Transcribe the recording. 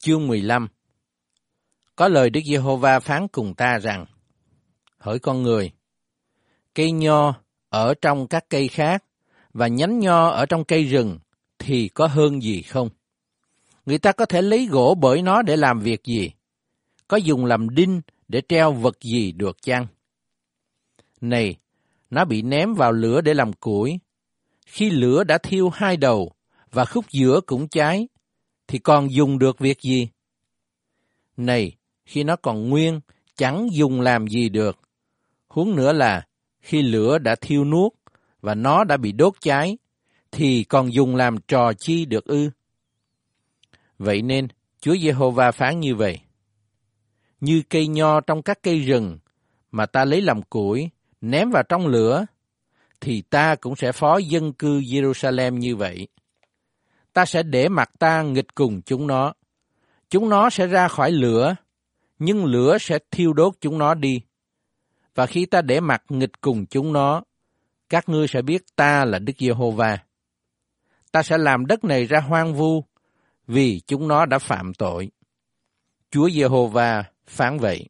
Chương 15 Có lời Đức Giê-hô-va phán cùng ta rằng, Hỡi con người, cây nho ở trong các cây khác và nhánh nho ở trong cây rừng thì có hơn gì không? Người ta có thể lấy gỗ bởi nó để làm việc gì? Có dùng làm đinh để treo vật gì được chăng? Này, nó bị ném vào lửa để làm củi. Khi lửa đã thiêu hai đầu và khúc giữa cũng cháy, thì còn dùng được việc gì? Này, khi nó còn nguyên, chẳng dùng làm gì được. Huống nữa là, khi lửa đã thiêu nuốt và nó đã bị đốt cháy, thì còn dùng làm trò chi được ư? Vậy nên, Chúa Giê-hô-va phán như vậy. Như cây nho trong các cây rừng mà ta lấy làm củi, ném vào trong lửa, thì ta cũng sẽ phó dân cư Jerusalem như vậy. Ta sẽ để mặt ta nghịch cùng chúng nó. Chúng nó sẽ ra khỏi lửa, nhưng lửa sẽ thiêu đốt chúng nó đi. Và khi ta để mặt nghịch cùng chúng nó, các ngươi sẽ biết ta là Đức Giê-hô-va. Ta sẽ làm đất này ra hoang vu, vì chúng nó đã phạm tội. Chúa Giê-hô-va phán vậy.